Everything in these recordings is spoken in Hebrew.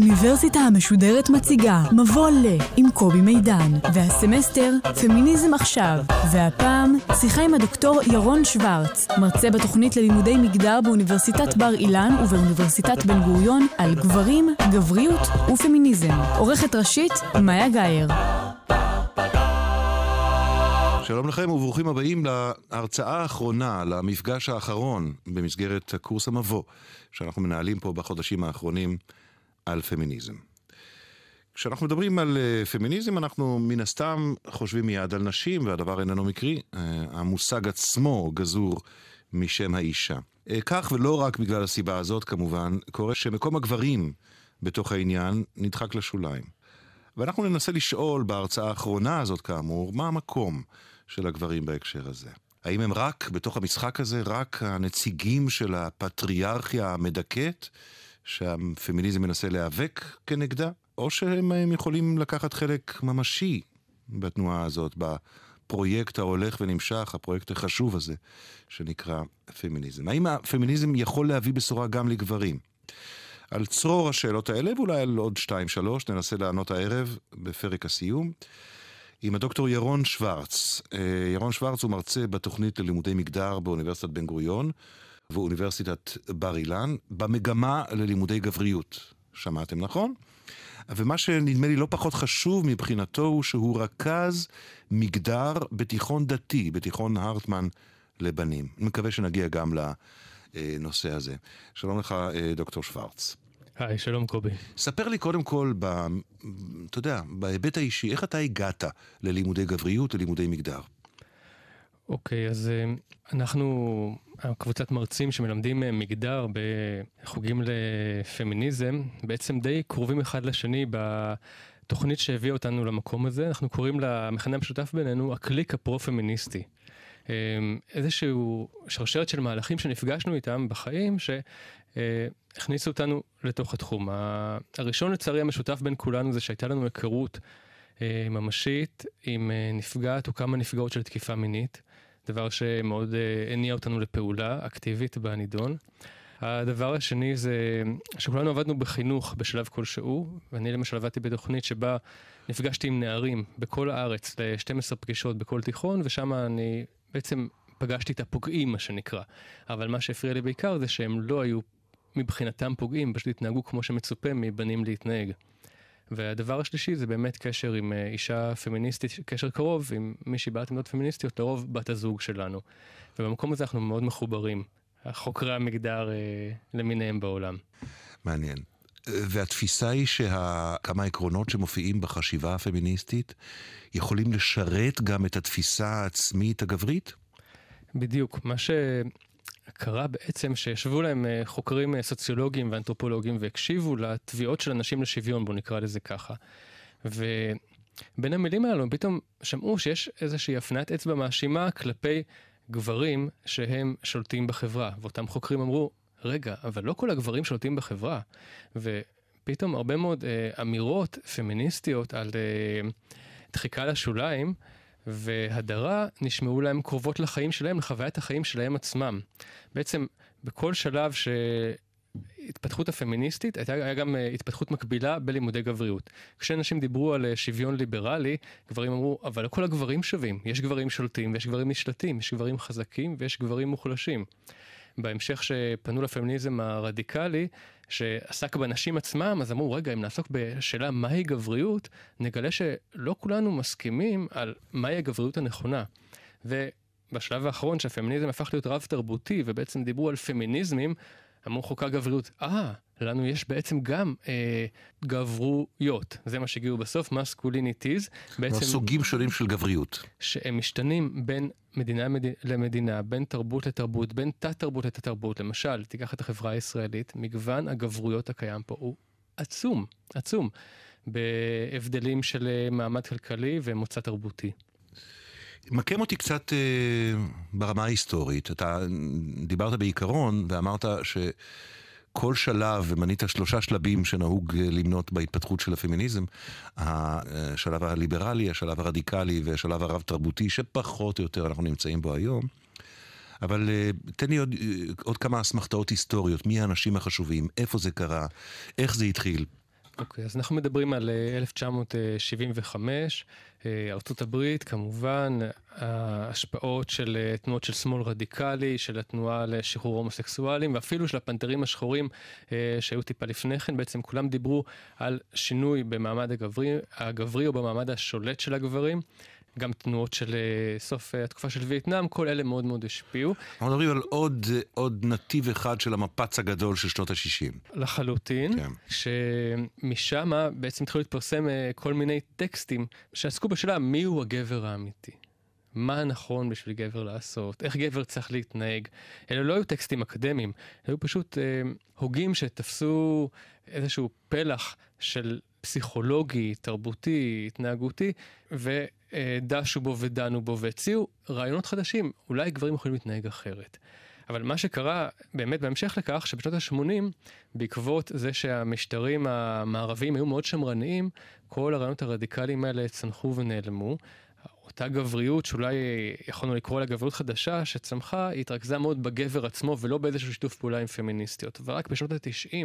האוניברסיטה המשודרת מציגה מבוא ל עם קובי מידן, והסמסטר פמיניזם עכשיו, והפעם שיחה עם הדוקטור ירון שוורץ, מרצה בתוכנית ללימודי מגדר באוניברסיטת בר אילן ובאוניברסיטת בן גוריון על גברים, גבריות ופמיניזם. עורכת ראשית, מאיה גאייר. שלום לכם וברוכים הבאים להרצאה האחרונה, למפגש האחרון במסגרת קורס המבוא שאנחנו מנהלים פה בחודשים האחרונים על פמיניזם. כשאנחנו מדברים על אה, פמיניזם, אנחנו מן הסתם חושבים מיד על נשים, והדבר איננו מקרי. אה, המושג עצמו גזור משם האישה. אה, כך, ולא רק בגלל הסיבה הזאת, כמובן, קורה שמקום הגברים בתוך העניין נדחק לשוליים. ואנחנו ננסה לשאול בהרצאה האחרונה הזאת, כאמור, מה המקום של הגברים בהקשר הזה. האם הם רק, בתוך המשחק הזה, רק הנציגים של הפטריארכיה המדכאת, שהפמיניזם מנסה להיאבק כנגדה, או שהם יכולים לקחת חלק ממשי בתנועה הזאת, בפרויקט ההולך ונמשך, הפרויקט החשוב הזה, שנקרא פמיניזם. האם הפמיניזם יכול להביא בשורה גם לגברים? על צרור השאלות האלה, ואולי על עוד שתיים, שלוש, ננסה לענות הערב בפרק הסיום. עם הדוקטור ירון שוורץ. אה, ירון שוורץ הוא מרצה בתוכנית ללימודי מגדר באוניברסיטת בן גוריון ואוניברסיטת בר אילן, במגמה ללימודי גבריות. שמעתם נכון? ומה שנדמה לי לא פחות חשוב מבחינתו הוא שהוא רכז מגדר בתיכון דתי, בתיכון הרטמן לבנים. אני מקווה שנגיע גם לנושא הזה. שלום לך, אה, דוקטור שוורץ. היי, שלום קובי. ספר לי קודם כל, ב, אתה יודע, בהיבט האישי, איך אתה הגעת ללימודי גבריות, ללימודי מגדר? אוקיי, אז אה, אנחנו קבוצת מרצים שמלמדים אה, מגדר בחוגים לפמיניזם, בעצם די קרובים אחד לשני בתוכנית שהביאה אותנו למקום הזה. אנחנו קוראים למכנה המשותף בינינו הקליק הפרו-פמיניסטי. אה, איזשהו שרשרת של מהלכים שנפגשנו איתם בחיים, ש... אה, הכניסו אותנו לתוך התחום. הראשון לצערי המשותף בין כולנו זה שהייתה לנו היכרות ממשית עם נפגעת או כמה נפגעות של תקיפה מינית, דבר שמאוד הניע אותנו לפעולה אקטיבית בנידון. הדבר השני זה שכולנו עבדנו בחינוך בשלב כלשהו, ואני למשל עבדתי בתוכנית שבה נפגשתי עם נערים בכל הארץ ל-12 פגישות בכל תיכון, ושם אני בעצם פגשתי את הפוגעים, מה שנקרא. אבל מה שהפריע לי בעיקר זה שהם לא היו מבחינתם פוגעים, פשוט התנהגו כמו שמצופה מבנים להתנהג. והדבר השלישי זה באמת קשר עם אה, אישה פמיניסטית, קשר קרוב עם מישהי בעלת עמדות פמיניסטיות, לרוב בת הזוג שלנו. ובמקום הזה אנחנו מאוד מחוברים, חוקרי המגדר אה, למיניהם בעולם. מעניין. והתפיסה היא שכמה עקרונות שמופיעים בחשיבה הפמיניסטית יכולים לשרת גם את התפיסה העצמית הגברית? בדיוק. מה ש... קרה בעצם שישבו להם אה, חוקרים אה, סוציולוגיים ואנתרופולוגיים והקשיבו לתביעות של אנשים לשוויון, בואו נקרא לזה ככה. ובין המילים האלו הם פתאום שמעו שיש איזושהי הפניית אצבע מאשימה כלפי גברים שהם שולטים בחברה. ואותם חוקרים אמרו, רגע, אבל לא כל הגברים שולטים בחברה. ופתאום הרבה מאוד אה, אמירות פמיניסטיות על אה, דחיקה לשוליים, והדרה נשמעו להם קרובות לחיים שלהם, לחוויית החיים שלהם עצמם. בעצם בכל שלב ש... התפתחות הפמיניסטית, הייתה גם uh, התפתחות מקבילה בלימודי גבריות. כשאנשים דיברו על uh, שוויון ליברלי, גברים אמרו, אבל לא כל הגברים שווים. יש גברים שולטים ויש גברים נשלטים, יש גברים חזקים ויש גברים מוחלשים. בהמשך שפנו לפמיניזם הרדיקלי, שעסק בנשים עצמם, אז אמרו, רגע, אם נעסוק בשאלה מהי גבריות, נגלה שלא כולנו מסכימים על מהי הגבריות הנכונה. ובשלב האחרון שהפמיניזם הפך להיות רב תרבותי, ובעצם דיברו על פמיניזמים, אמרו חוקה גבריות, אה, לנו יש בעצם גם אה, גברויות. זה מה שהגיעו בסוף, מסקוליניטיז. בעצם... סוגים שונים של גבריות. שהם משתנים בין מדינה מד... למדינה, בין תרבות לתרבות, בין תת-תרבות לתת-תרבות. למשל, תיקח את החברה הישראלית, מגוון הגברויות הקיים פה הוא עצום, עצום, בהבדלים של אה, מעמד כלכלי ומוצא תרבותי. מקם אותי קצת אה, ברמה ההיסטורית. אתה דיברת בעיקרון ואמרת שכל שלב, ומנית שלושה שלבים שנהוג למנות בהתפתחות של הפמיניזם, השלב הליברלי, השלב הרדיקלי והשלב הרב-תרבותי, שפחות או יותר אנחנו נמצאים בו היום. אבל אה, תן לי עוד, אה, עוד כמה אסמכתאות היסטוריות, מי האנשים החשובים, איפה זה קרה, איך זה התחיל. אוקיי, okay, אז אנחנו מדברים על 1975, אה, הברית, כמובן, ההשפעות של תנועות של שמאל רדיקלי, של התנועה לשחרור הומוסקסואלים, ואפילו של הפנתרים השחורים שהיו טיפה לפני כן, בעצם כולם דיברו על שינוי במעמד הגברי, הגברי או במעמד השולט של הגברים. גם תנועות של אה, סוף אה, התקופה של וייטנאם, כל אלה מאוד מאוד השפיעו. אנחנו מדברים על עוד, עוד נתיב אחד של המפץ הגדול של שנות ה-60. לחלוטין, כן. שמשם בעצם התחילו להתפרסם אה, כל מיני טקסטים שעסקו בשאלה מיהו הגבר האמיתי. מה נכון בשביל גבר לעשות, איך גבר צריך להתנהג. אלה לא היו טקסטים אקדמיים, היו פשוט אה, הוגים שתפסו איזשהו פלח של פסיכולוגי, תרבותי, התנהגותי, ודשו בו ודנו בו והציעו רעיונות חדשים, אולי גברים יכולים להתנהג אחרת. אבל מה שקרה באמת בהמשך לכך, שבשנות ה-80, בעקבות זה שהמשטרים המערביים היו מאוד שמרניים, כל הרעיונות הרדיקליים האלה צנחו ונעלמו. אותה גבריות, שאולי יכולנו לקרוא לה גבריות חדשה, שצמחה, היא התרכזה מאוד בגבר עצמו ולא באיזשהו שיתוף פעולה עם פמיניסטיות. ורק בשנות ה-90 אה,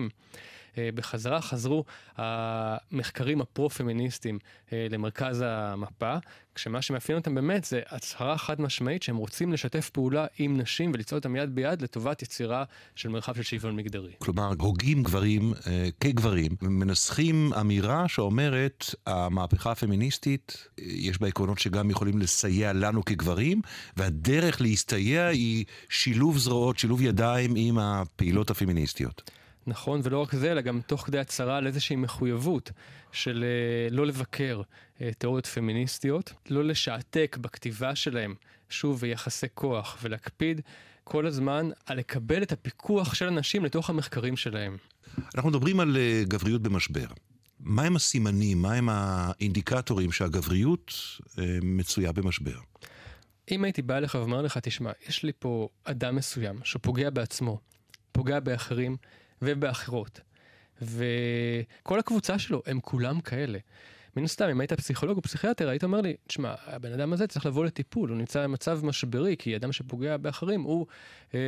בחזרה חזרו המחקרים הפרו-פמיניסטיים אה, למרכז המפה, כשמה שמאפיין אותם באמת זה הצהרה חד משמעית שהם רוצים לשתף פעולה עם נשים ולצעוד אותם יד ביד לטובת יצירה של מרחב של שוויון מגדרי. כלומר, הוגים גברים אה, כגברים, מנסחים אמירה שאומרת, המהפכה הפמיניסטית, יש בה עקרונות שגם יכולים לסייע לנו כגברים, והדרך להסתייע היא שילוב זרועות, שילוב ידיים עם הפעילות הפמיניסטיות. נכון, ולא רק זה, אלא גם תוך כדי הצהרה על איזושהי מחויבות של uh, לא לבקר uh, תיאוריות פמיניסטיות, לא לשעתק בכתיבה שלהם, שוב, ביחסי כוח, ולהקפיד כל הזמן על לקבל את הפיקוח של אנשים לתוך המחקרים שלהם. אנחנו מדברים על uh, גבריות במשבר. מהם הסימנים, מהם האינדיקטורים שהגבריות uh, מצויה במשבר? אם הייתי בא אליך ואומר לך, תשמע, יש לי פה אדם מסוים שפוגע בעצמו, פוגע באחרים, ובאחרות. וכל הקבוצה שלו, הם כולם כאלה. מן הסתם, אם היית פסיכולוג או פסיכיאטר, היית אומר לי, תשמע, הבן אדם הזה צריך לבוא לטיפול, הוא נמצא במצב משברי, כי אדם שפוגע באחרים הוא אה,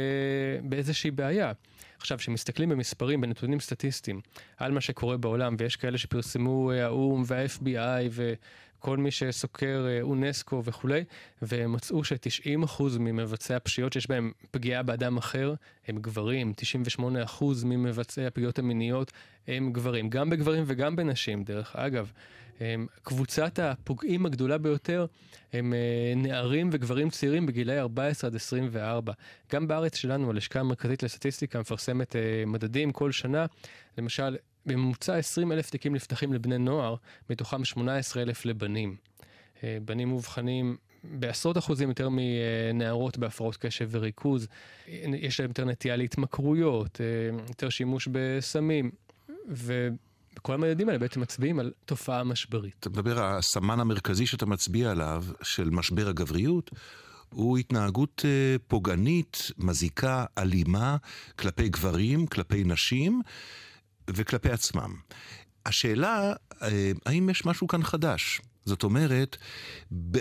באיזושהי בעיה. עכשיו, כשמסתכלים במספרים, בנתונים סטטיסטיים, על מה שקורה בעולם, ויש כאלה שפרסמו אה, האו"ם וה-FBI כל מי שסוקר אה, אונסקו וכולי, והם מצאו ש-90% ממבצעי הפשיעות שיש בהם פגיעה באדם אחר הם גברים, 98% ממבצעי הפגיעות המיניות הם גברים, גם בגברים וגם בנשים דרך אגב. הם, קבוצת הפוגעים הגדולה ביותר הם אה, נערים וגברים צעירים בגילאי 14 עד 24. גם בארץ שלנו, הלשכה המרכזית לסטטיסטיקה מפרסמת אה, מדדים כל שנה, למשל בממוצע 20 אלף תיקים נפתחים לבני נוער, מתוכם 18 אלף לבנים. אה, בנים מאובחנים בעשרות אחוזים יותר מנערות בהפרעות קשב וריכוז, יש להם יותר נטייה להתמכרויות, אה, יותר שימוש בסמים, וכל המדדים האלה בעצם מצביעים על תופעה משברית. אתה מדבר, הסמן המרכזי שאתה מצביע עליו, של משבר הגבריות, הוא התנהגות אה, פוגענית, מזיקה, אלימה, כלפי גברים, כלפי נשים. וכלפי עצמם. השאלה, אה, האם יש משהו כאן חדש? זאת אומרת,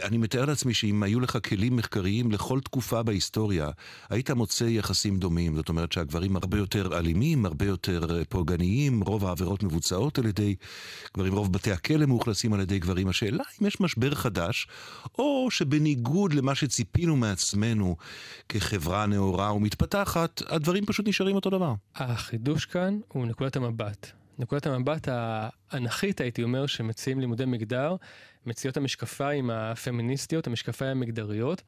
אני מתאר לעצמי שאם היו לך כלים מחקריים לכל תקופה בהיסטוריה, היית מוצא יחסים דומים. זאת אומרת שהגברים הרבה יותר אלימים, הרבה יותר אה, פוגעניים, רוב העבירות מבוצעות על ידי גברים, רוב בתי הכלא מאוכלסים על ידי גברים. השאלה אם יש משבר חדש, או שבניגוד למה שציפינו מעצמנו כחברה נאורה ומתפתחת, הדברים פשוט נשארים אותו דבר. החידוש כאן הוא נקודת המבט. נקודת המבט האנכית, הייתי אומר, שמציעים לימודי מגדר, מציעות המשקפיים הפמיניסטיות, המשקפיים המגדריות,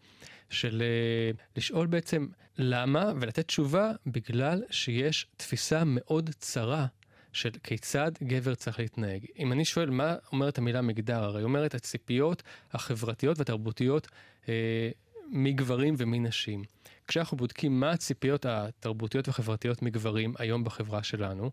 של אה, לשאול בעצם למה ולתת תשובה בגלל שיש תפיסה מאוד צרה של כיצד גבר צריך להתנהג. אם אני שואל מה אומרת המילה מגדר, הרי אומרת הציפיות החברתיות והתרבותיות אה, מגברים ומנשים. כשאנחנו בודקים מה הציפיות התרבותיות והחברתיות מגברים היום בחברה שלנו,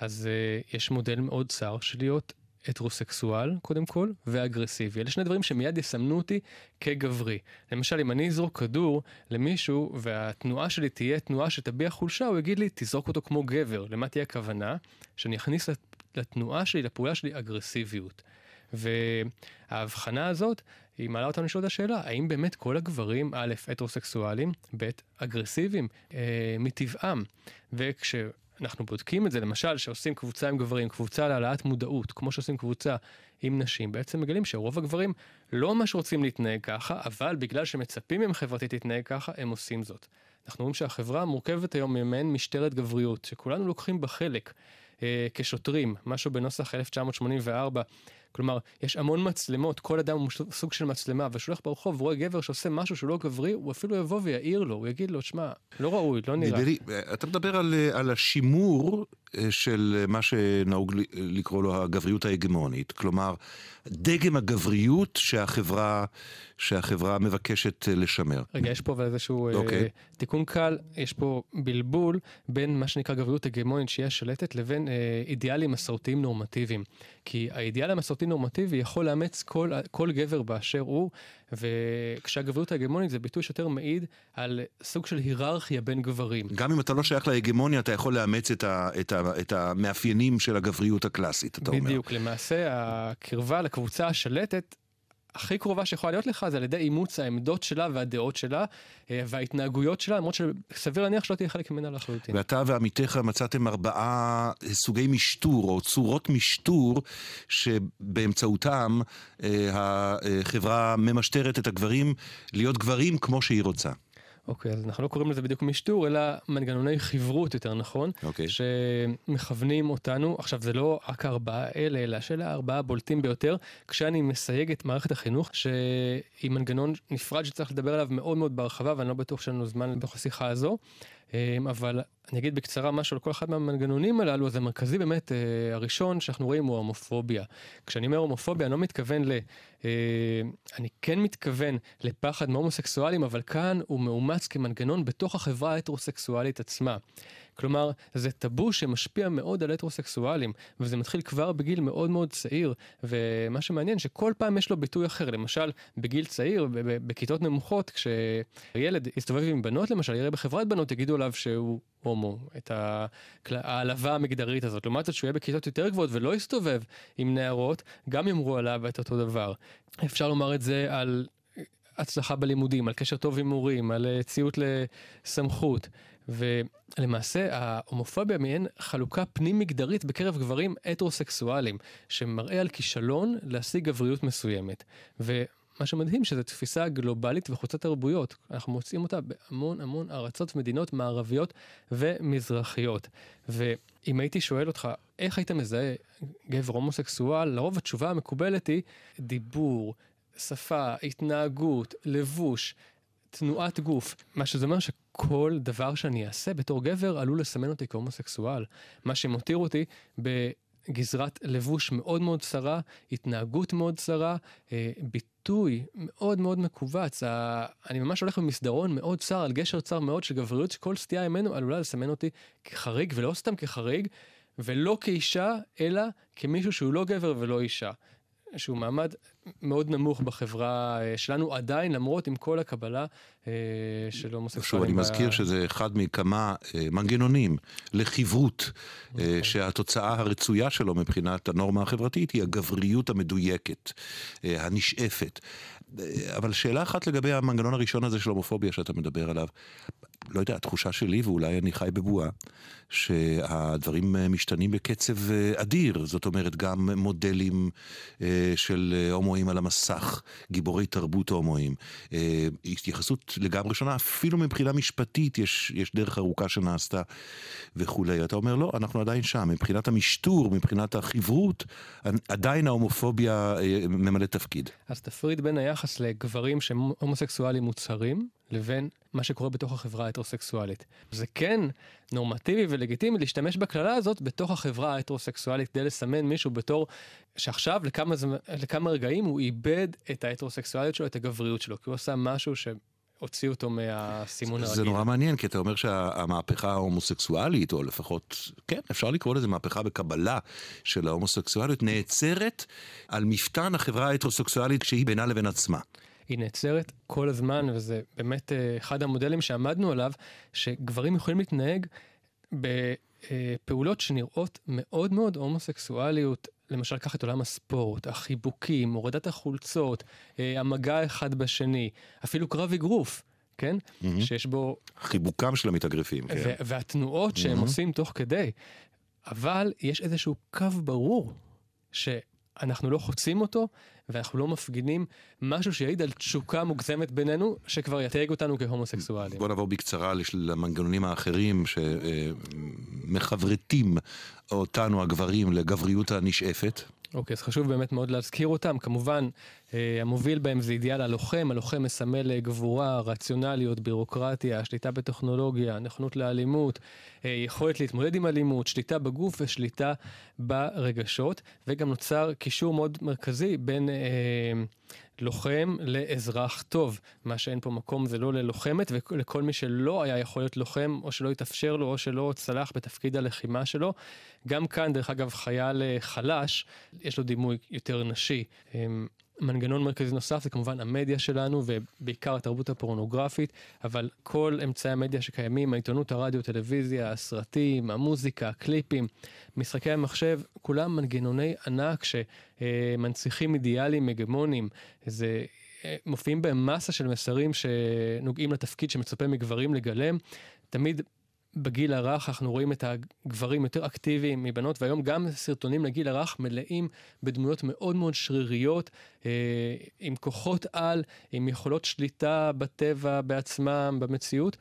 אז uh, יש מודל מאוד צר של להיות הטרוסקסואל, קודם כל, ואגרסיבי. אלה שני דברים שמיד יסמנו אותי כגברי. למשל, אם אני אזרוק כדור למישהו, והתנועה שלי תהיה תנועה שתביע חולשה, הוא יגיד לי, תזרוק אותו כמו גבר. למה תהיה הכוונה? שאני אכניס לתנועה שלי, לפעולה שלי, אגרסיביות. וההבחנה הזאת, היא מעלה אותנו לשאול את השאלה, האם באמת כל הגברים, א', הטרוסקסואלים, ב', אגרסיביים, אה, מטבעם. וכש... אנחנו בודקים את זה, למשל, שעושים קבוצה עם גברים, קבוצה להעלאת מודעות, כמו שעושים קבוצה עם נשים, בעצם מגלים שרוב הגברים לא ממש רוצים להתנהג ככה, אבל בגלל שמצפים מהם חברתית להתנהג ככה, הם עושים זאת. אנחנו רואים שהחברה מורכבת היום ממעין משטרת גבריות, שכולנו לוקחים בה חלק. אה, כשוטרים, משהו בנוסח 1984, כלומר, יש המון מצלמות, כל אדם הוא סוג של מצלמה, ושהולך ברחוב ורואה גבר שעושה משהו שהוא לא גברי, הוא אפילו יבוא ויעיר לו, הוא יגיד לו, שמע, לא ראוי, לא נראה. נדלי, אתה מדבר על, על השימור אה, של מה שנהוג לקרוא לו הגבריות ההגמונית, כלומר, דגם הגבריות שהחברה, שהחברה מבקשת לשמר. רגע, יש פה אבל איזשהו okay. אה, אוקיי. תיקון קל, יש פה בלבול בין מה שנקרא גבריות הגמונית שהיא השלטת לבין אה, אידיאלים מסורתיים נורמטיביים. כי האידיאל המסורתי נורמטיבי יכול לאמץ כל, כל גבר באשר הוא, וכשהגבריות ההגמונית זה ביטוי שיותר מעיד על סוג של היררכיה בין גברים. גם אם אתה לא שייך להגמוניה, אתה יכול לאמץ את, ה, את, ה, את המאפיינים של הגבריות הקלאסית, אתה בדיוק, אומר. בדיוק, למעשה הקרבה לקבוצה השלטת הכי קרובה שיכולה להיות לך זה על ידי אימוץ העמדות שלה והדעות שלה אה, וההתנהגויות שלה, למרות שסביר להניח שלא תהיה חלק ממנה לחלוטין. ואתה ועמיתיך מצאתם ארבעה סוגי משטור או צורות משטור שבאמצעותם אה, החברה ממשטרת את הגברים להיות גברים כמו שהיא רוצה. אוקיי, אז אנחנו לא קוראים לזה בדיוק משטור, אלא מנגנוני חברות יותר נכון, אוקיי. שמכוונים אותנו, עכשיו זה לא רק הארבעה אלה, אלא של הארבעה הבולטים ביותר, כשאני מסייג את מערכת החינוך, שהיא מנגנון נפרד שצריך לדבר עליו מאוד מאוד בהרחבה, ואני לא בטוח שאין לנו זמן בתוך השיחה הזו. אמ, אבל אני אגיד בקצרה משהו על כל אחד מהמנגנונים הללו, אז המרכזי באמת אה, הראשון שאנחנו רואים הוא הומופוביה. כשאני אומר הומופוביה אני לא מתכוון ל... אה, אני כן מתכוון לפחד מהומוסקסואלים, אבל כאן הוא מאומץ כמנגנון בתוך החברה ההטרוסקסואלית עצמה. כלומר, זה טאבו שמשפיע מאוד על הטרוסקסואלים, וזה מתחיל כבר בגיל מאוד מאוד צעיר, ומה שמעניין שכל פעם יש לו ביטוי אחר, למשל, בגיל צעיר, בכיתות נמוכות, כשילד יסתובב עם בנות למשל, יראה בחברת בנות, יגידו עליו שהוא הומו, את ההעלבה המגדרית הזאת. לעומת זאת, שהוא יהיה בכיתות יותר גבוהות ולא יסתובב עם נערות, גם יאמרו עליו את אותו דבר. אפשר לומר את זה על הצלחה בלימודים, על קשר טוב עם מורים, על אה, ציות לסמכות. ולמעשה ההומופוביה מעין חלוקה פנים מגדרית בקרב גברים הטרוסקסואלים, שמראה על כישלון להשיג גבריות מסוימת. ומה שמדהים שזו תפיסה גלובלית וחוצת תרבויות. אנחנו מוצאים אותה בהמון המון ארצות ומדינות מערביות ומזרחיות. ואם הייתי שואל אותך, איך היית מזהה גבר הומוסקסואל, לרוב התשובה המקובלת היא דיבור, שפה, התנהגות, לבוש, תנועת גוף. מה שזה אומר שכל דבר שאני אעשה בתור גבר עלול לסמן אותי כהומוסקסואל. מה שמותיר אותי בגזרת לבוש מאוד מאוד צרה, התנהגות מאוד צרה, אה, ביטוי מאוד מאוד מכווץ. אני ממש הולך במסדרון מאוד צר, על גשר צר מאוד של גבריות, שכל סטייה ממנו עלולה לסמן אותי כחריג, ולא סתם כחריג, ולא כאישה, אלא כמישהו שהוא לא גבר ולא אישה. שהוא מעמד מאוד נמוך בחברה אה, שלנו עדיין, למרות עם כל הקבלה אה, של הומוסקסואלים. שוב, אני מזכיר שזה אחד מכמה אה, מנגנונים לחברות, נכון. שהתוצאה הרצויה שלו מבחינת הנורמה החברתית היא הגבריות המדויקת, הנשאפת. אבל שאלה אחת לגבי המנגנון הראשון הזה של הומופוביה שאתה מדבר עליו. לא יודע, התחושה שלי, ואולי אני חי בבועה, שהדברים משתנים בקצב אדיר. זאת אומרת, גם מודלים של הומואים על המסך, גיבורי תרבות הומואים. התייחסות לגמרי שונה, אפילו מבחינה משפטית יש, יש דרך ארוכה שנעשתה וכולי. אתה אומר, לא, אנחנו עדיין שם. מבחינת המשטור, מבחינת החברות, עדיין ההומופוביה ממלאת תפקיד. אז תפריד בין היחס לגברים שהם הומוסקסואלים מוצהרים, לבין מה שקורה בתוך החברה ההטרוסקסואלית. זה כן נורמטיבי ולגיטימי להשתמש בקללה הזאת בתוך החברה ההטרוסקסואלית כדי לסמן מישהו בתור שעכשיו לכמה, לכמה רגעים הוא איבד את ההטרוסקסואליות שלו, את הגבריות שלו, כי הוא עשה משהו ש... הוציאו אותו מהסימון הרגיל. זה נורא מעניין, כי אתה אומר שהמהפכה ההומוסקסואלית, או לפחות, כן, אפשר לקרוא לזה מהפכה בקבלה של ההומוסקסואליות, נעצרת על מפתן החברה ההטרוסקסואלית שהיא בינה לבין עצמה. היא נעצרת כל הזמן, וזה באמת אה, אחד המודלים שעמדנו עליו, שגברים יכולים להתנהג בפעולות שנראות מאוד מאוד הומוסקסואליות. למשל, קח את עולם הספורט, החיבוקים, הורדת החולצות, אה, המגע אחד בשני, אפילו קרב אגרוף. כן? Mm-hmm. שיש בו... חיבוקם של המתאגרפים, כן. והתנועות שהם mm-hmm. עושים תוך כדי. אבל יש איזשהו קו ברור שאנחנו לא חוצים אותו, ואנחנו לא מפגינים משהו שיעיד על תשוקה מוגזמת בינינו, שכבר יתייג אותנו כהומוסקסואלים. בוא נעבור בקצרה למנגנונים האחרים שמחברתים אותנו הגברים לגבריות הנשאפת. אוקיי, אז חשוב באמת מאוד להזכיר אותם. כמובן, אה, המוביל בהם זה אידיאל הלוחם. הלוחם מסמל אה, גבורה, רציונליות, בירוקרטיה, שליטה בטכנולוגיה, נכונות לאלימות, אה, יכולת להתמודד עם אלימות, שליטה בגוף ושליטה ברגשות. וגם נוצר קישור מאוד מרכזי בין... אה, לוחם לאזרח טוב. מה שאין פה מקום זה לא ללוחמת, ולכל מי שלא היה יכול להיות לוחם, או שלא התאפשר לו, או שלא צלח בתפקיד הלחימה שלו. גם כאן, דרך אגב, חייל אה, חלש, יש לו דימוי יותר נשי. מנגנון מרכזי נוסף זה כמובן המדיה שלנו ובעיקר התרבות הפורנוגרפית, אבל כל אמצעי המדיה שקיימים, העיתונות, הרדיו, טלוויזיה, הסרטים, המוזיקה, הקליפים, משחקי המחשב, כולם מנגנוני ענק שמנציחים אידיאלים מגמונים. זה אה, מופיעים בהם מסה של מסרים שנוגעים לתפקיד שמצופה מגברים לגלם. תמיד בגיל הרך אנחנו רואים את הגברים יותר אקטיביים מבנות, והיום גם סרטונים לגיל הרך מלאים בדמויות מאוד מאוד שריריות, אה, עם כוחות על, עם יכולות שליטה בטבע, בעצמם, במציאות.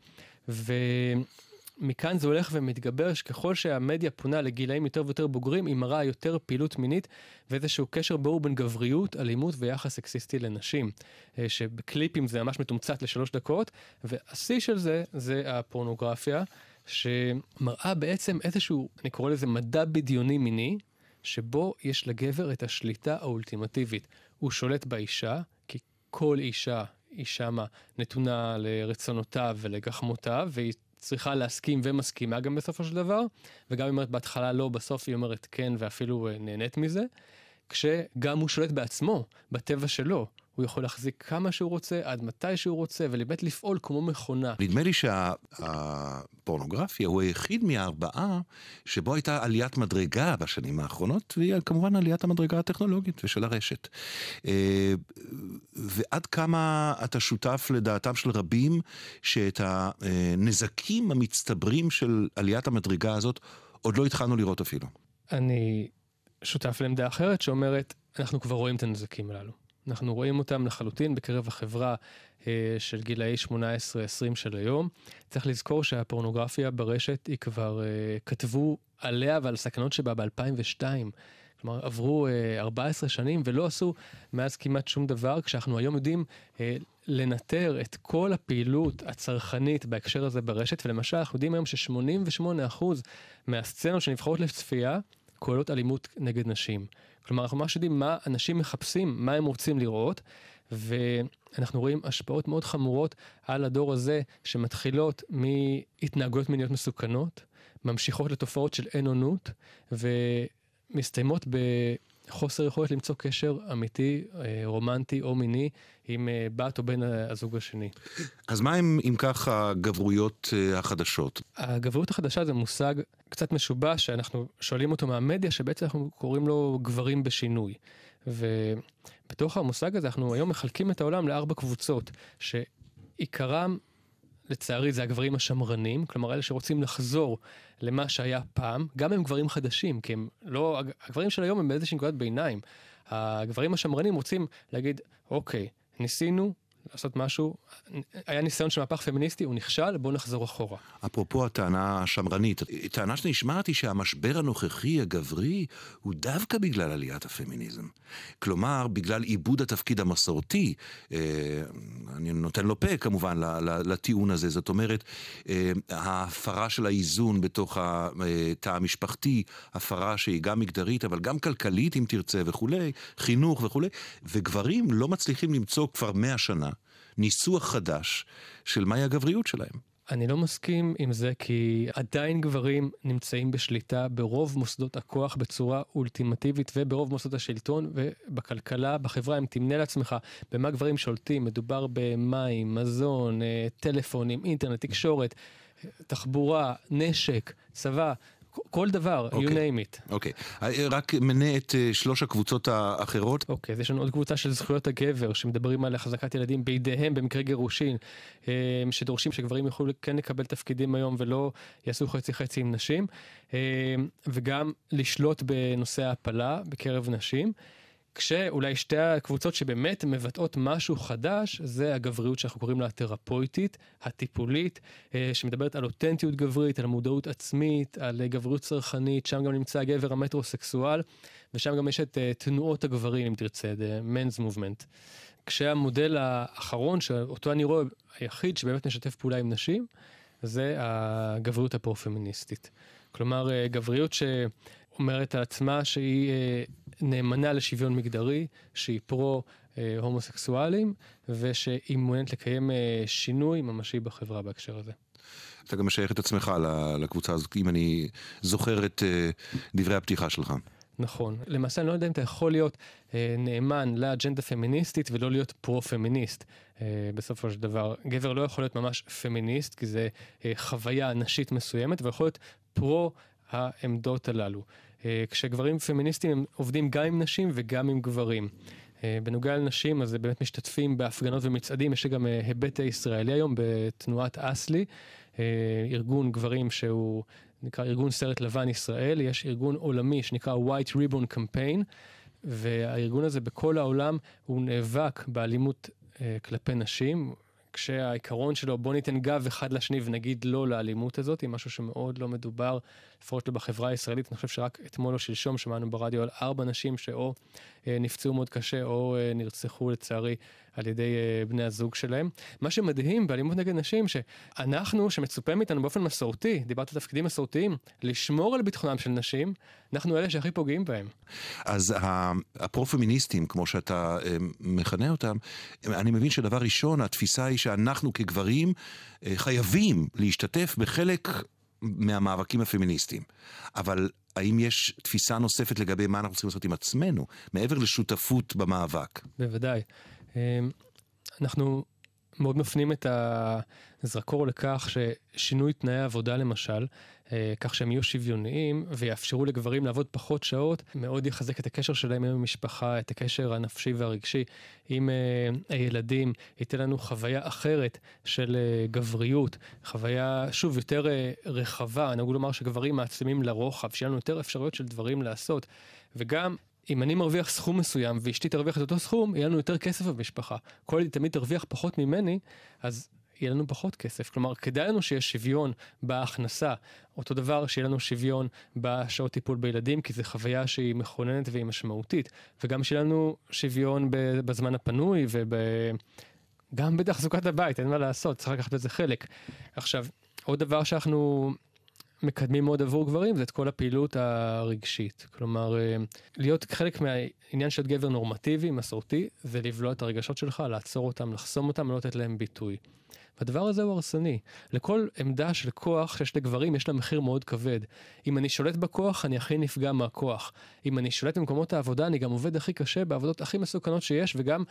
ומכאן זה הולך ומתגבר, שככל שהמדיה פונה לגילאים יותר ויותר בוגרים, היא מראה יותר פעילות מינית ואיזשהו קשר ברור בין גבריות, אלימות ויחס סקסיסטי לנשים. אה, שבקליפים זה ממש מתומצת לשלוש דקות, והשיא של זה, זה הפורנוגרפיה. שמראה בעצם איזשהו, אני קורא לזה מדע בדיוני מיני, שבו יש לגבר את השליטה האולטימטיבית. הוא שולט באישה, כי כל אישה היא שמה נתונה לרצונותיו ולגחמותיו, והיא צריכה להסכים ומסכימה גם בסופו של דבר, וגם אם אומרת בהתחלה לא, בסוף היא אומרת כן ואפילו אה, נהנית מזה, כשגם הוא שולט בעצמו, בטבע שלו. הוא יכול להחזיק כמה שהוא רוצה, עד מתי שהוא רוצה, ולבית לפעול כמו מכונה. נדמה לי שהפורנוגרפיה הוא היחיד מהארבעה שבו הייתה עליית מדרגה בשנים האחרונות, והיא כמובן עליית המדרגה הטכנולוגית ושל הרשת. אה, ועד כמה אתה שותף לדעתם של רבים שאת הנזקים המצטברים של עליית המדרגה הזאת עוד לא התחלנו לראות אפילו. אני שותף לעמדה אחרת שאומרת, אנחנו כבר רואים את הנזקים הללו. אנחנו רואים אותם לחלוטין בקרב החברה אה, של גילאי 18-20 של היום. צריך לזכור שהפורנוגרפיה ברשת היא כבר אה, כתבו עליה ועל סכנות שבה ב-2002. כלומר, עברו אה, 14 שנים ולא עשו מאז כמעט שום דבר, כשאנחנו היום יודעים אה, לנטר את כל הפעילות הצרכנית בהקשר הזה ברשת, ולמשל אנחנו יודעים היום ש-88% מהסצנות שנבחרות לצפייה כוללות אלימות נגד נשים. כלומר, אנחנו ממש יודעים מה אנשים מחפשים, מה הם רוצים לראות, ואנחנו רואים השפעות מאוד חמורות על הדור הזה, שמתחילות מהתנהגויות מיניות מסוכנות, ממשיכות לתופעות של אין אונות, ומסתיימות בחוסר יכולת למצוא קשר אמיתי, אה, רומנטי או מיני עם אה, בת או בן הזוג השני. אז מה הם, אם כך, הגברויות אה, החדשות? הגברויות החדשה זה מושג קצת משובש, שאנחנו שואלים אותו מהמדיה, שבעצם אנחנו קוראים לו גברים בשינוי. ובתוך המושג הזה אנחנו היום מחלקים את העולם לארבע קבוצות, שעיקרם לצערי זה הגברים השמרנים, כלומר אלה שרוצים לחזור למה שהיה פעם, גם הם גברים חדשים, כי הם לא, הגברים של היום הם באיזושהי נקודת ביניים. הגברים השמרנים רוצים להגיד, אוקיי, ניסינו לעשות משהו, היה ניסיון של מהפך פמיניסטי, הוא נכשל, בואו נחזור אחורה. אפרופו הטענה השמרנית, טענה שנשמעת היא שהמשבר הנוכחי הגברי הוא דווקא בגלל עליית הפמיניזם. כלומר, בגלל עיבוד התפקיד המסורתי, אה, אני נותן לו פה כמובן לטיעון הזה, זאת אומרת, אה, ההפרה של האיזון בתוך התא המשפחתי, הפרה שהיא גם מגדרית, אבל גם כלכלית אם תרצה וכולי, חינוך וכולי, וגברים לא מצליחים למצוא כבר מאה שנה ניסוח חדש של מהי הגבריות שלהם. אני לא מסכים עם זה כי עדיין גברים נמצאים בשליטה ברוב מוסדות הכוח בצורה אולטימטיבית וברוב מוסדות השלטון ובכלכלה, בחברה, אם תמנה לעצמך במה גברים שולטים, מדובר במים, מזון, אה, טלפונים, אינטרנט, תקשורת, תחבורה, נשק, צבא, כל דבר, okay. you אוקיי. name it. אוקיי, okay. רק מנה את uh, שלוש הקבוצות האחרות. אוקיי, okay, אז יש לנו עוד קבוצה של זכויות הגבר, שמדברים על החזקת ילדים בידיהם במקרה גירושין, אה, שדורשים שגברים יוכלו כן לקבל תפקידים היום ולא יעשו חצי חצי עם נשים, אה, וגם לשלוט בנושא ההפלה בקרב נשים. כשאולי שתי הקבוצות שבאמת מבטאות משהו חדש, זה הגבריות שאנחנו קוראים לה התרפויטית, הטיפולית, אה, שמדברת על אותנטיות גברית, על מודעות עצמית, על גבריות צרכנית, שם גם נמצא הגבר המטרוסקסואל, ושם גם יש את אה, תנועות הגברים, אם תרצה, the men's movement. כשהמודל האחרון, שאותו אני רואה היחיד שבאמת משתף פעולה עם נשים, זה הגבריות הפרו-פמיניסטית. כלומר, אה, גבריות ש... אומרת על עצמה שהיא אה, נאמנה לשוויון מגדרי, שהיא פרו אה, הומוסקסואלים, ושהיא מעוניינת לקיים אה, שינוי ממשי בחברה בהקשר הזה. אתה גם משייך את עצמך לקבוצה הזאת, אם אני זוכר את דברי הפתיחה שלך. נכון. למעשה אני לא יודע אם אתה יכול להיות אה, נאמן לאג'נדה פמיניסטית ולא להיות פרו-פמיניסט. אה, בסופו של דבר, גבר לא יכול להיות ממש פמיניסט, כי זה אה, חוויה נשית מסוימת, ויכול להיות פרו העמדות הללו. אה, כשגברים פמיניסטים הם עובדים גם עם נשים וגם עם גברים. אה, בנוגע לנשים, אז באמת משתתפים בהפגנות ומצעדים, יש גם אה, היבט הישראלי היום בתנועת אסלי, ארגון גברים שהוא נקרא ארגון סרט לבן ישראל, יש ארגון עולמי שנקרא White Ribbon Campaign, והארגון הזה בכל העולם הוא נאבק באלימות כלפי נשים, כשהעיקרון שלו בוא ניתן גב אחד לשני ונגיד לא לאלימות הזאת, היא משהו שמאוד לא מדובר, לפחות לא בחברה הישראלית. אני חושב שרק אתמול או שלשום שמענו ברדיו על ארבע נשים שאו אה, נפצעו מאוד קשה או אה, נרצחו לצערי על ידי אה, בני הזוג שלהם. מה שמדהים באלימות נגד נשים, שאנחנו, שמצופה מאיתנו באופן מסורתי, דיברת על תפקידים מסורתיים, לשמור על ביטחונם של נשים, אנחנו אלה שהכי פוגעים בהם. אז הפרו-פמיניסטים, כמו שאתה מכנה אותם, אני מבין שדבר ראשון, התפיסה היא שאנחנו כגברים חייבים להשתתף בחלק מהמאבקים הפמיניסטיים. אבל האם יש תפיסה נוספת לגבי מה אנחנו צריכים לעשות עם עצמנו, מעבר לשותפות במאבק? בוודאי. אמ, אנחנו מאוד מפנים את הזרקור לכך ששינוי תנאי העבודה למשל, אה, כך שהם יהיו שוויוניים ויאפשרו לגברים לעבוד פחות שעות, מאוד יחזק את הקשר שלהם עם המשפחה, את הקשר הנפשי והרגשי עם אה, הילדים, ייתן לנו חוויה אחרת של אה, גבריות, חוויה, שוב, יותר רחבה, נהוג לומר שגברים מעצימים לרוחב, שיהיה לנו יותר אפשרויות של דברים לעשות, וגם אם אני מרוויח סכום מסוים ואשתי תרוויח את אותו סכום, יהיה לנו יותר כסף במשפחה. כל עוד היא תמיד תרוויח פחות ממני, אז יהיה לנו פחות כסף. כלומר, כדאי לנו שיש שוויון בהכנסה. אותו דבר, שיהיה לנו שוויון בשעות טיפול בילדים, כי זו חוויה שהיא מכוננת והיא משמעותית. וגם שיהיה לנו שוויון בזמן הפנוי וגם בתחזוקת הבית, אין מה לעשות, צריך לקחת בזה חלק. עכשיו, עוד דבר שאנחנו מקדמים מאוד עבור גברים זה את כל הפעילות הרגשית. כלומר, אה, להיות חלק מהעניין של גבר נורמטיבי, מסורתי, זה לבלוע את הרגשות שלך, לעצור אותם, לחסום אותם, לא לתת להם ביטוי. והדבר הזה הוא הרסני. לכל עמדה של כוח שיש לגברים יש לה מחיר מאוד כבד. אם אני שולט בכוח, אני הכי נפגע מהכוח. אם אני שולט במקומות העבודה, אני גם עובד הכי קשה בעבודות הכי מסוכנות שיש, וגם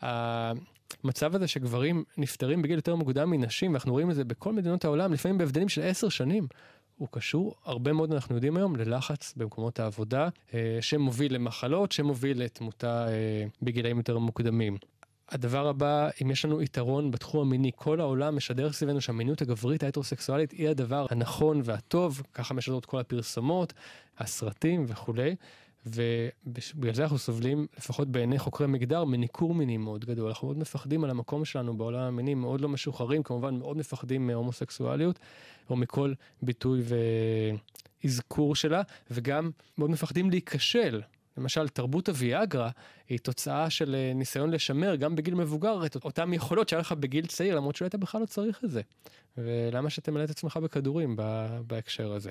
המצב הזה שגברים נפטרים בגיל יותר מוקדם מנשים, ואנחנו רואים את זה בכל מדינות העולם, לפעמים בהבדלים של עשר שנים. הוא קשור, הרבה מאוד אנחנו יודעים היום, ללחץ במקומות העבודה, אה, שמוביל למחלות, שמוביל לתמותה אה, בגילאים יותר מוקדמים. הדבר הבא, אם יש לנו יתרון בתחום המיני, כל העולם משדר סביבנו שהמיניות הגברית ההטרוסקסואלית היא הדבר הנכון והטוב, ככה משדרות כל הפרסומות, הסרטים וכולי. ובגלל זה אנחנו סובלים, לפחות בעיני חוקרי מגדר, מניכור מיני מאוד גדול. אנחנו מאוד מפחדים על המקום שלנו בעולם המיני, מאוד לא משוחררים, כמובן מאוד מפחדים מהומוסקסואליות, או מכל ביטוי ואזכור שלה, וגם מאוד מפחדים להיכשל. למשל, תרבות הוויאגרה היא תוצאה של אה, ניסיון לשמר גם בגיל מבוגר את אותן יכולות שהיה לך בגיל צעיר, למרות שאולי אתה בכלל לא צריך את זה. ולמה שתמלא את עצמך בכדורים בהקשר הזה.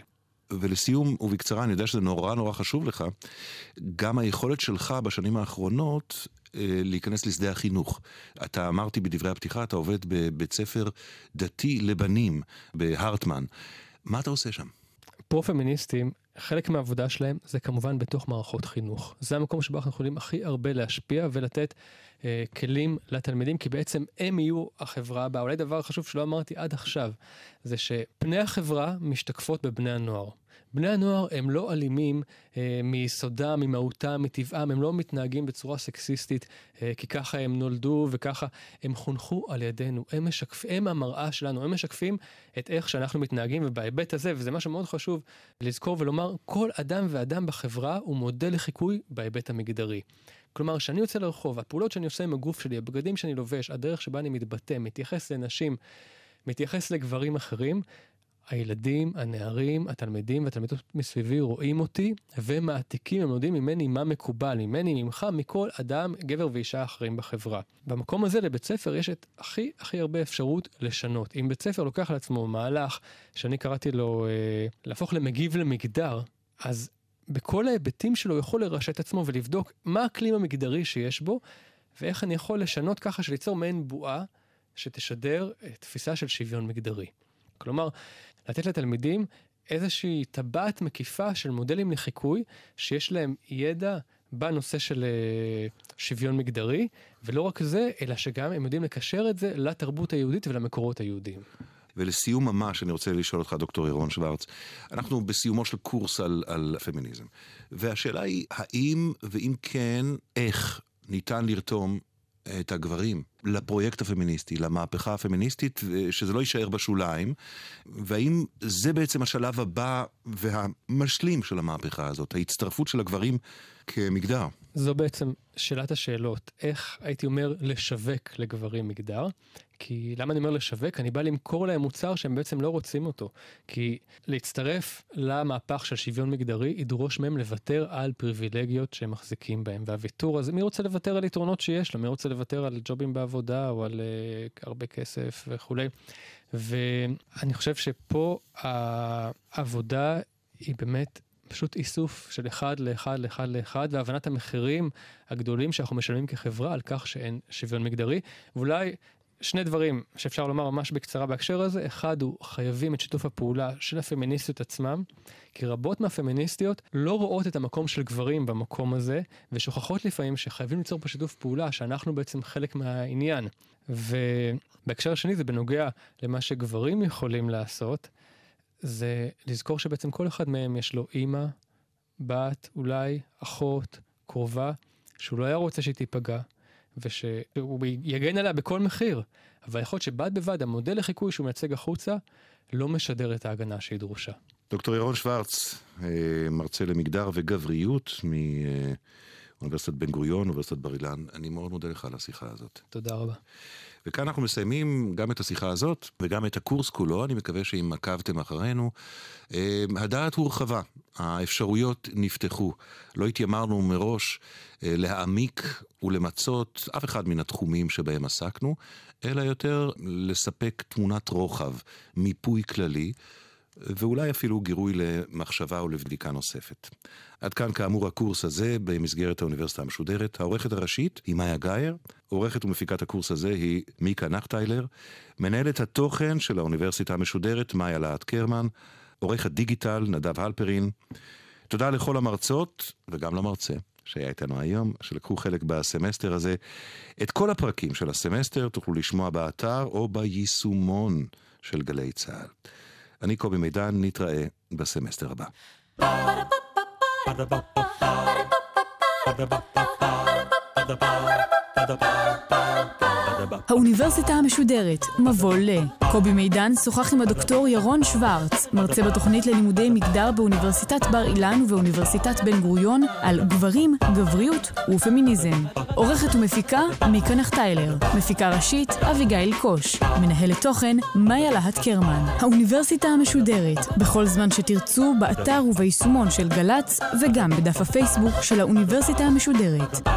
ולסיום, ובקצרה, אני יודע שזה נורא נורא חשוב לך, גם היכולת שלך בשנים האחרונות להיכנס לשדה החינוך. אתה אמרתי בדברי הפתיחה, אתה עובד בבית ספר דתי לבנים בהרטמן. מה אתה עושה שם? פרו-פמיניסטים, חלק מהעבודה שלהם זה כמובן בתוך מערכות חינוך. זה המקום שבו אנחנו יכולים הכי הרבה להשפיע ולתת אה, כלים לתלמידים, כי בעצם הם יהיו החברה הבאה. אולי דבר חשוב שלא אמרתי עד עכשיו, זה שפני החברה משתקפות בבני הנוער. בני הנוער הם לא אלימים אה, מיסודם, ממהותם, מטבעם, הם לא מתנהגים בצורה סקסיסטית, אה, כי ככה הם נולדו וככה הם חונכו על ידינו. הם, משקפ, הם המראה שלנו, הם משקפים את איך שאנחנו מתנהגים, ובהיבט הזה, וזה משהו מאוד חשוב לזכור ולומר, כל אדם ואדם בחברה הוא מודל לחיקוי בהיבט המגדרי. כלומר, כשאני יוצא לרחוב, הפעולות שאני עושה עם הגוף שלי, הבגדים שאני לובש, הדרך שבה אני מתבטא, מתייחס לנשים, מתייחס לגברים אחרים, הילדים, הנערים, התלמידים והתלמידות מסביבי רואים אותי ומעתיקים, הם יודעים ממני מה מקובל, ממני, ממך, מכל אדם, גבר ואישה אחרים בחברה. במקום הזה לבית ספר יש את הכי הכי הרבה אפשרות לשנות. אם בית ספר לוקח על עצמו מהלך שאני קראתי לו אה, להפוך למגיב למגדר, אז בכל ההיבטים שלו יכול לרשת עצמו ולבדוק מה האקלים המגדרי שיש בו, ואיך אני יכול לשנות ככה שליצור מעין בועה שתשדר תפיסה של שוויון מגדרי. כלומר, לתת לתלמידים איזושהי טבעת מקיפה של מודלים לחיקוי, שיש להם ידע בנושא של אה, שוויון מגדרי, ולא רק זה, אלא שגם הם יודעים לקשר את זה לתרבות היהודית ולמקורות היהודיים. ולסיום ממש, אני רוצה לשאול אותך, דוקטור ירון שוורץ, אנחנו בסיומו של קורס על, על פמיניזם, והשאלה היא, האם ואם כן, איך ניתן לרתום את הגברים לפרויקט הפמיניסטי, למהפכה הפמיניסטית, שזה לא יישאר בשוליים, והאם זה בעצם השלב הבא והמשלים של המהפכה הזאת, ההצטרפות של הגברים כמגדר? זו בעצם שאלת השאלות, איך הייתי אומר לשווק לגברים מגדר? כי למה אני אומר לשווק? אני בא למכור להם מוצר שהם בעצם לא רוצים אותו. כי להצטרף למהפך של שוויון מגדרי ידרוש מהם לוותר על פריבילגיות שהם מחזיקים בהם. והוויתור הזה, מי רוצה לוותר על יתרונות שיש לו? מי רוצה לוותר על ג'ובים בעבודה או על uh, הרבה כסף וכולי? ואני חושב שפה העבודה היא באמת פשוט איסוף של אחד לאחד לאחד לאחד, והבנת המחירים הגדולים שאנחנו משלמים כחברה על כך שאין שוויון מגדרי. ואולי שני דברים שאפשר לומר ממש בקצרה בהקשר הזה, אחד הוא חייבים את שיתוף הפעולה של הפמיניסטיות עצמם, כי רבות מהפמיניסטיות לא רואות את המקום של גברים במקום הזה, ושוכחות לפעמים שחייבים ליצור פה שיתוף פעולה, שאנחנו בעצם חלק מהעניין. ובהקשר השני זה בנוגע למה שגברים יכולים לעשות, זה לזכור שבעצם כל אחד מהם יש לו אימא, בת, אולי אחות, קרובה, שהוא לא היה רוצה שהיא תיפגע. ושהוא יגן עליה בכל מחיר. אבל יכול להיות שבד בבד המודל לחיקוי שהוא מייצג החוצה לא משדר את ההגנה שהיא דרושה. דוקטור ירון שוורץ, אה, מרצה למגדר וגבריות מאוניברסיטת בן גוריון, אוניברסיטת בר אילן, אני מאוד מודה לך על השיחה הזאת. תודה רבה. וכאן אנחנו מסיימים גם את השיחה הזאת וגם את הקורס כולו, אני מקווה שאם עקבתם אחרינו. אה, הדעת הורחבה, האפשרויות נפתחו. לא התיימרנו מראש אה, להעמיק ולמצות אף אחד מן התחומים שבהם עסקנו, אלא יותר לספק תמונת רוחב, מיפוי כללי. ואולי אפילו גירוי למחשבה ולבדיקה נוספת. עד כאן כאמור הקורס הזה במסגרת האוניברסיטה המשודרת. העורכת הראשית היא מאיה גאייר, עורכת ומפיקת הקורס הזה היא מיקה נחטיילר, מנהלת התוכן של האוניברסיטה המשודרת מאיה להט קרמן, עורך הדיגיטל נדב הלפרין. תודה לכל המרצות וגם למרצה. שהיה איתנו היום, שלקחו חלק בסמסטר הזה. את כל הפרקים של הסמסטר תוכלו לשמוע באתר או ביישומון של גלי צה"ל. אני קובי מידן, נתראה בסמסטר הבא. האוניברסיטה המשודרת, מבוא ל. קובי מידן שוחח עם הדוקטור ירון שוורץ, מרצה בתוכנית ללימודי מגדר באוניברסיטת בר אילן ובאוניברסיטת בן גוריון, על גברים, גבריות ופמיניזם. עורכת ומפיקה, מיקה נחטיילר. מפיקה ראשית, אביגיל קוש. מנהלת תוכן, מאיה להט קרמן. האוניברסיטה המשודרת, בכל זמן שתרצו, באתר וביישומון של גל"צ, וגם בדף הפייסבוק של האוניברסיטה המשודרת.